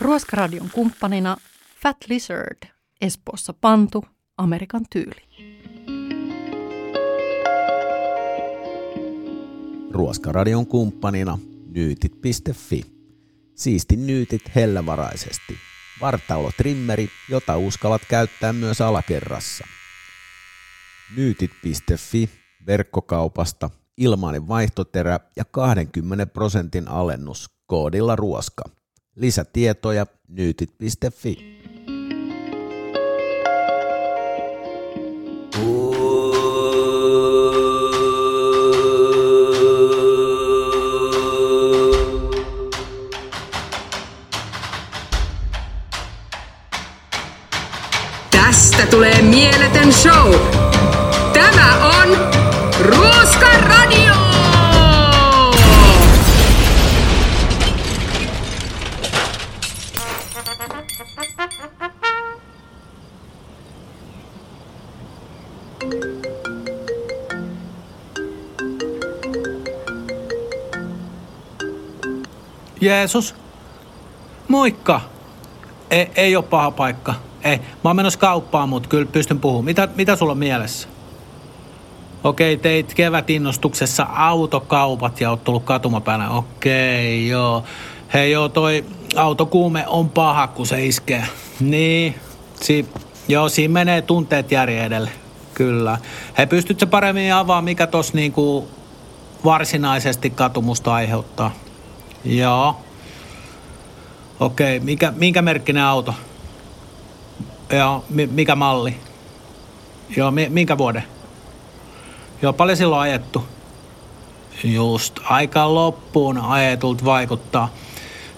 Ruoskaradion kumppanina Fat Lizard, Espoossa Pantu, Amerikan tyyli. Ruoskaradion kumppanina nyytit.fi. Siisti nyytit hellävaraisesti. Vartalo trimmeri, jota uskallat käyttää myös alakerrassa. Nyytit.fi verkkokaupasta ilmainen vaihtoterä ja 20 prosentin alennus koodilla ruoska. Lisätietoja nyytit.fi. Tästä tulee mieletön show. Tämä on Ruoska Jeesus. Moikka. Ei, ei ole paha paikka. Ei. Mä oon menossa kauppaan, mutta kyllä pystyn puhumaan. Mitä, mitä sulla on mielessä? Okei, teit kevätinnostuksessa autokaupat ja oot tullut katumapäällä. Okei, joo. Hei joo, toi autokuume on paha, kun se iskee. Niin, si- joo, siinä menee tunteet järjen edelle. Kyllä. Hei, pystytkö paremmin avaamaan, mikä tos niinku varsinaisesti katumusta aiheuttaa? Joo. Okei, mikä, minkä merkkinen auto? Joo, mi- mikä malli? Joo, mi- minkä vuoden? Joo, paljon silloin ajettu? Just, aika loppuun ajetult vaikuttaa.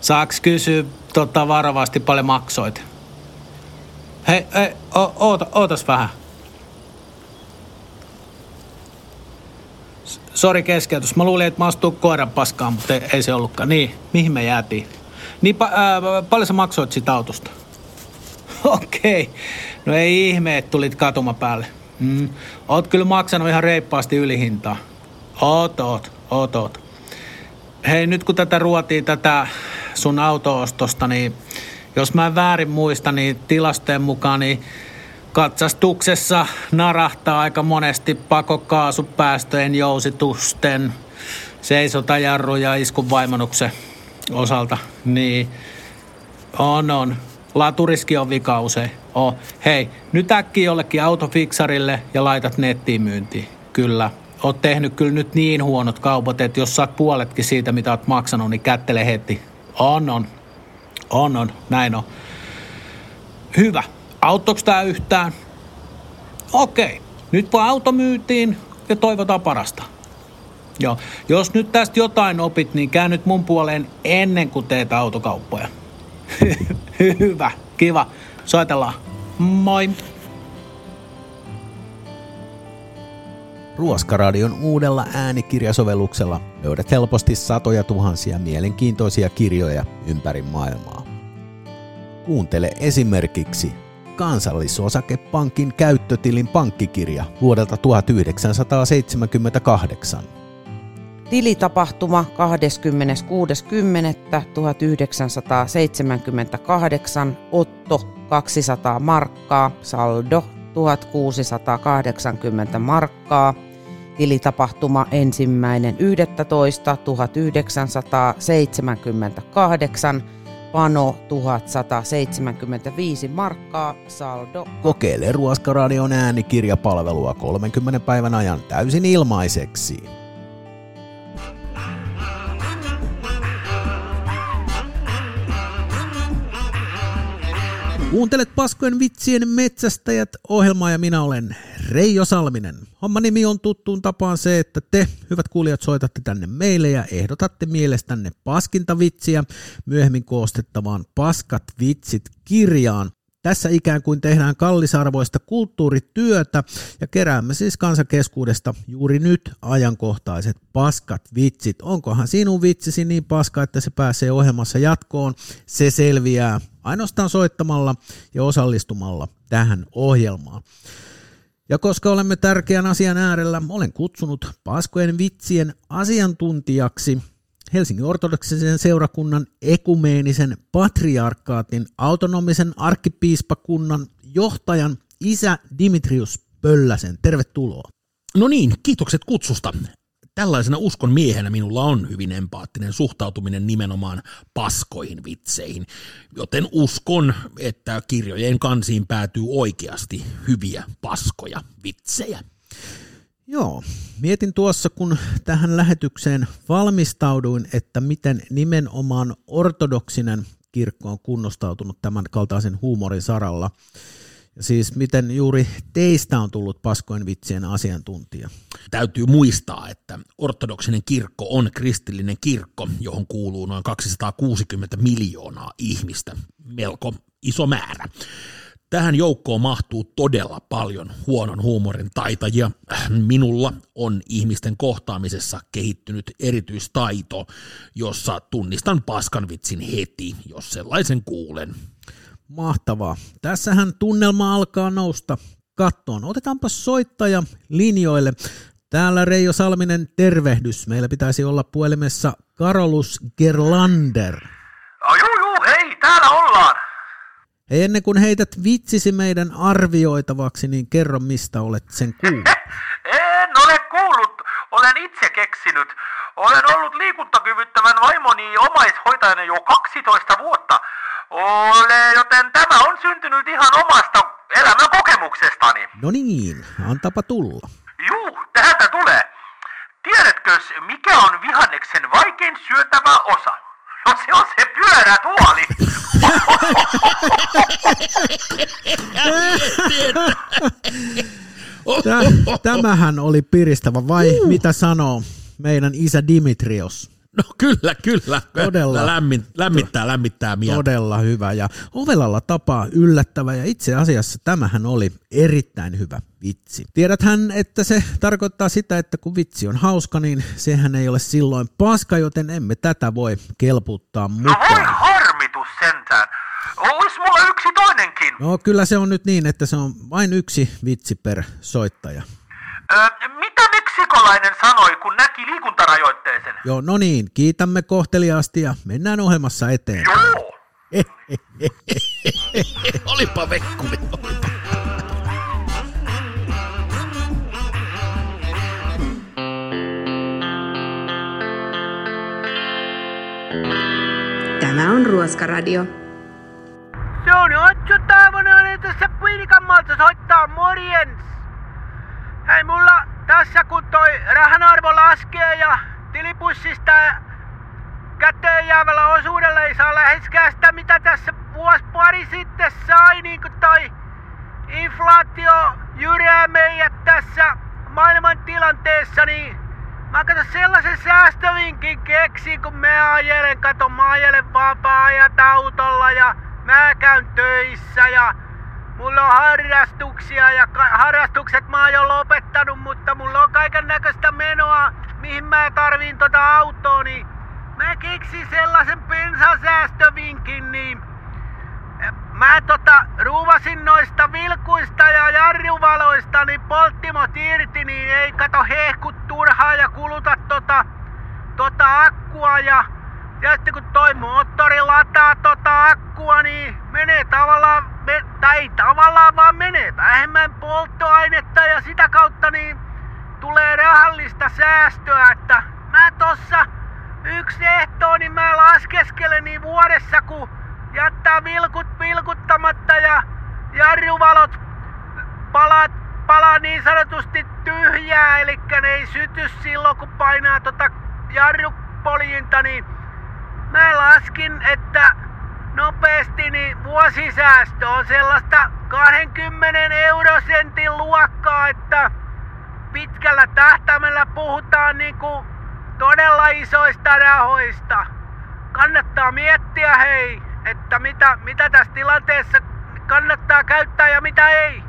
Saaks kysyä tota, varovasti paljon maksoit? Hei, hei o- oota, ootas vähän. Sori keskeytys. Mä luulin, että mä astuu koiran paskaan, mutta ei, ei se ollutkaan. Niin, mihin me jäätiin? Niin, pa- ää, paljon sä maksoit siitä autosta? Okei. Okay. No ei ihme, että tulit katuma päälle. Mm. Oot kyllä maksanut ihan reippaasti ylihintaa. Oot, oot, oot, oot. Hei, nyt kun tätä ruotiin tätä sun autoostosta, niin jos mä en väärin muista, niin tilastojen mukaan niin katsastuksessa narahtaa aika monesti pakokaasupäästöjen jousitusten, seisotajarru ja iskun osalta. Niin, on, on. Laturiski on vika usein. Oh. Hei, nyt äkkiä jollekin autofiksarille ja laitat nettiin myyntiin. Kyllä. Oot tehnyt kyllä nyt niin huonot kaupat, että jos saat puoletkin siitä, mitä oot maksanut, niin kättele heti. On, on. On, on. Näin on. Hyvä. Auttoks tää yhtään? Okei. Nyt vaan auto myytiin ja toivotaan parasta. Joo. Jos nyt tästä jotain opit, niin käy nyt mun puoleen ennen kuin teet autokauppoja. Hyvä, kiva. Soitellaan. Moi. Ruoskaradion uudella äänikirjasovelluksella löydät helposti satoja tuhansia mielenkiintoisia kirjoja ympäri maailmaa. Kuuntele esimerkiksi Kansallisosakepankin käyttötilin pankkikirja vuodelta 1978. Tilitapahtuma 26.10.1978, Otto 200 markkaa, saldo 1680 markkaa. Tilitapahtuma ensimmäinen 11.1978, pano 1175 markkaa, saldo Kokeile Ruoskaradion äänikirjapalvelua 30 päivän ajan täysin ilmaiseksi. Kuuntelet Paskojen vitsien metsästäjät ohjelmaa ja minä olen Reijo Salminen. Homman nimi on tuttuun tapaan se, että te, hyvät kuulijat, soitatte tänne meille ja ehdotatte mielestänne paskintavitsiä myöhemmin koostettavaan Paskat vitsit kirjaan. Tässä ikään kuin tehdään kallisarvoista kulttuurityötä ja keräämme siis kansakeskuudesta juuri nyt ajankohtaiset paskat vitsit. Onkohan sinun vitsisi niin paska, että se pääsee ohjelmassa jatkoon? Se selviää ainoastaan soittamalla ja osallistumalla tähän ohjelmaan. Ja koska olemme tärkeän asian äärellä, olen kutsunut paskojen vitsien asiantuntijaksi Helsingin ortodoksisen seurakunnan ekumeenisen patriarkaatin autonomisen arkkipiispakunnan johtajan isä Dimitrius Pölläsen. Tervetuloa. No niin, kiitokset kutsusta. Tällaisena uskon miehenä minulla on hyvin empaattinen suhtautuminen nimenomaan paskoihin vitseihin, joten uskon, että kirjojen kansiin päätyy oikeasti hyviä paskoja vitsejä. Joo, mietin tuossa, kun tähän lähetykseen valmistauduin, että miten nimenomaan ortodoksinen kirkko on kunnostautunut tämän kaltaisen huumorin saralla. Ja siis miten juuri teistä on tullut paskojen vitsien asiantuntija. Täytyy muistaa, että ortodoksinen kirkko on kristillinen kirkko, johon kuuluu noin 260 miljoonaa ihmistä, melko iso määrä. Tähän joukkoon mahtuu todella paljon huonon huumorin taitajia. Minulla on ihmisten kohtaamisessa kehittynyt erityistaito, jossa tunnistan paskanvitsin heti, jos sellaisen kuulen. Mahtavaa. Tässähän tunnelma alkaa nousta kattoon. Otetaanpa soittaja linjoille. Täällä Reijo Salminen, tervehdys. Meillä pitäisi olla puhelimessa Karolus Gerlander. Oh, juu, juu, hei, täällä ollaan. Ennen kuin heität vitsisi meidän arvioitavaksi, niin kerro mistä olet sen kuullut. En ole kuullut, olen itse keksinyt. Olen ollut liikuntakyvyttömän vaimoni omaishoitajana jo 12 vuotta. Ole, joten tämä on syntynyt ihan omasta elämän kokemuksestani. No niin, antapa tulla. Juu, täältä tulee. Tiedätkö, mikä on vihanneksen vaikein syötävä osa? No se on se pyörä tuoli. Tä, tämähän oli piristävä, vai mitä sanoo meidän isä Dimitrios? No kyllä, kyllä. Todella. Lämmin, lämmittää, lämmittää mieltä. Todella hyvä ja ovelalla tapaa yllättävä ja itse asiassa tämähän oli erittäin hyvä vitsi. Tiedäthän, että se tarkoittaa sitä, että kun vitsi on hauska, niin sehän ei ole silloin paska, joten emme tätä voi kelputtaa No voi mukaan. harmitus sentään. Ois mulla yksi toinenkin. No kyllä se on nyt niin, että se on vain yksi vitsi per soittaja. Ö, mitä meksikolainen sanoi, kun näki liikuntarajoitteisen? Joo, no niin, kiitämme kohteliaasti ja mennään ohjelmassa eteen. Joo. Olipa olipa. Tämä on Ruoskaradio. Se on Otso Taavonen tässä Pirkanmaalta soittaa morjens. Hei mulla tässä kun toi rahan arvo laskee ja tilipussista käteen jäävällä osuudella ei saa läheskään sitä mitä tässä vuosi pari sitten sai niin kuin toi inflaatio jyrää meidät tässä maailman tilanteessa niin Mä kato sellaisen säästövinkin keksin, kun mä ajelen, kato mä ajelen vapaa-ajat autolla ja mä käyn töissä ja mulla on harrastuksia ja ka- harrastukset mä oon jo lopettanut, mutta mulla on kaiken näköistä menoa, mihin mä tarviin tota autoa, niin mä keksin sellaisen pensasäästövinkin, niin Mä tota ruuvasin noista vilkuista ja jarruvaloista niin polttimot irti, niin ei kato hehku turhaa ja kuluta tota, tota akkua ja ja sitten kun toi moottori lataa tota akkua, niin menee tavallaan, me, tai ei tavallaan vaan menee vähemmän polttoainetta ja sitä kautta niin tulee rahallista säästöä, että mä tossa yksi ehto, niin mä laskeskelen niin vuodessa, kun jättää vilkut vilkuttamatta ja jarruvalot palaa, palaa niin sanotusti tyhjää, eli ne ei syty silloin kun painaa tota jarrupoljinta, niin mä laskin, että nopeasti niin vuosisäästö on sellaista 20 eurosentin luokkaa, että pitkällä tähtäimellä puhutaan niinku todella isoista rahoista. Kannattaa miettiä hei, että mitä, mitä tässä tilanteessa kannattaa käyttää ja mitä ei.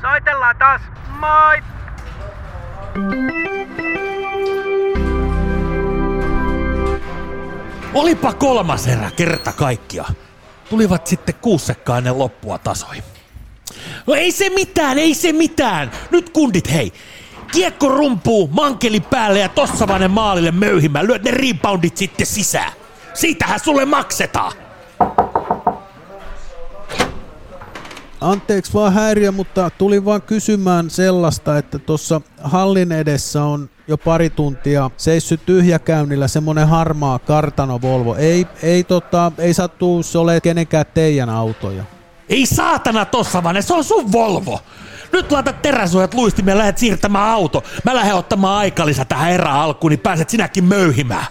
Soitellaan taas. Moi! Olipa kolmas erä kerta kaikkia. Tulivat sitten kuussekkaan loppua tasoi. No ei se mitään, ei se mitään. Nyt kundit hei. Kiekko rumpuu, mankeli päälle ja tossa vaan ne maalille möyhimään. Lyöt ne reboundit sitten sisään. Siitähän sulle maksetaan. Anteeksi vaan häiriö, mutta tulin vaan kysymään sellaista, että tuossa hallin edessä on jo pari tuntia seissyt tyhjäkäynnillä semmonen harmaa kartano Volvo. Ei, ei, tota, ei sattuu se ole kenenkään teidän autoja. Ei saatana tossa vaan, se on sun Volvo. Nyt laitat teräsuojat luistimme ja lähdet siirtämään auto. Mä lähden ottamaan aikalisä tähän eräalkuun, niin pääset sinäkin möyhimään.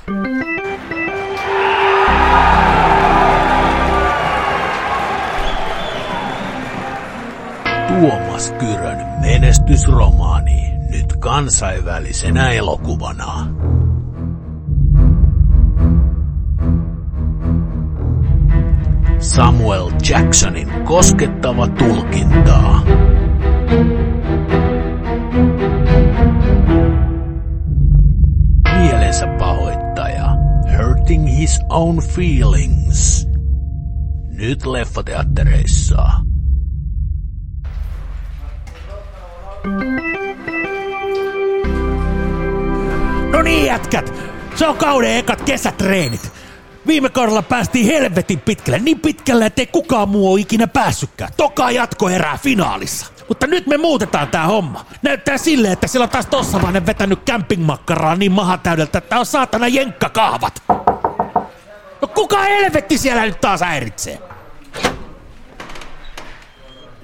Tuomas Kyrön menestysromaani nyt kansainvälisenä elokuvana. Samuel Jacksonin koskettava tulkintaa. Mielensä pahoittaja. Hurting his own feelings. Nyt leffateattereissa. No niin jätkät, se on kauden ekat kesätreenit. Viime kaudella päästiin helvetin pitkälle, niin pitkälle, ettei kukaan muu ole ikinä päässytkään. Toka jatko erää finaalissa. Mutta nyt me muutetaan tää homma. Näyttää silleen, että siellä on taas tossa vaan vetänyt campingmakkaraa niin mahatäydeltä, että on saatana jenkkakahvat. No kuka helvetti siellä nyt taas häiritsee?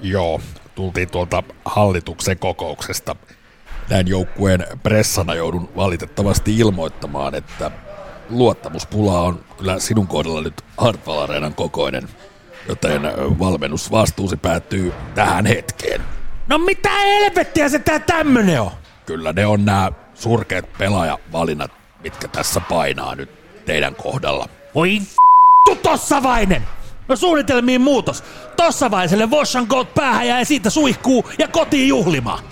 Joo, tultiin tuolta hallituksen kokouksesta. Näin joukkueen pressana joudun valitettavasti ilmoittamaan, että luottamuspula on kyllä sinun kohdalla nyt Hartwall Areenan kokoinen, joten valmennusvastuusi päättyy tähän hetkeen. No mitä helvettiä se tää tämmönen on? Kyllä ne on nämä surkeat pelaajavalinnat, mitkä tässä painaa nyt teidän kohdalla. Voi tu tossavainen! No suunnitelmiin muutos. Tossavaiselle Voshan Gold päähän ja siitä suihkuu ja kotiin juhlimaan.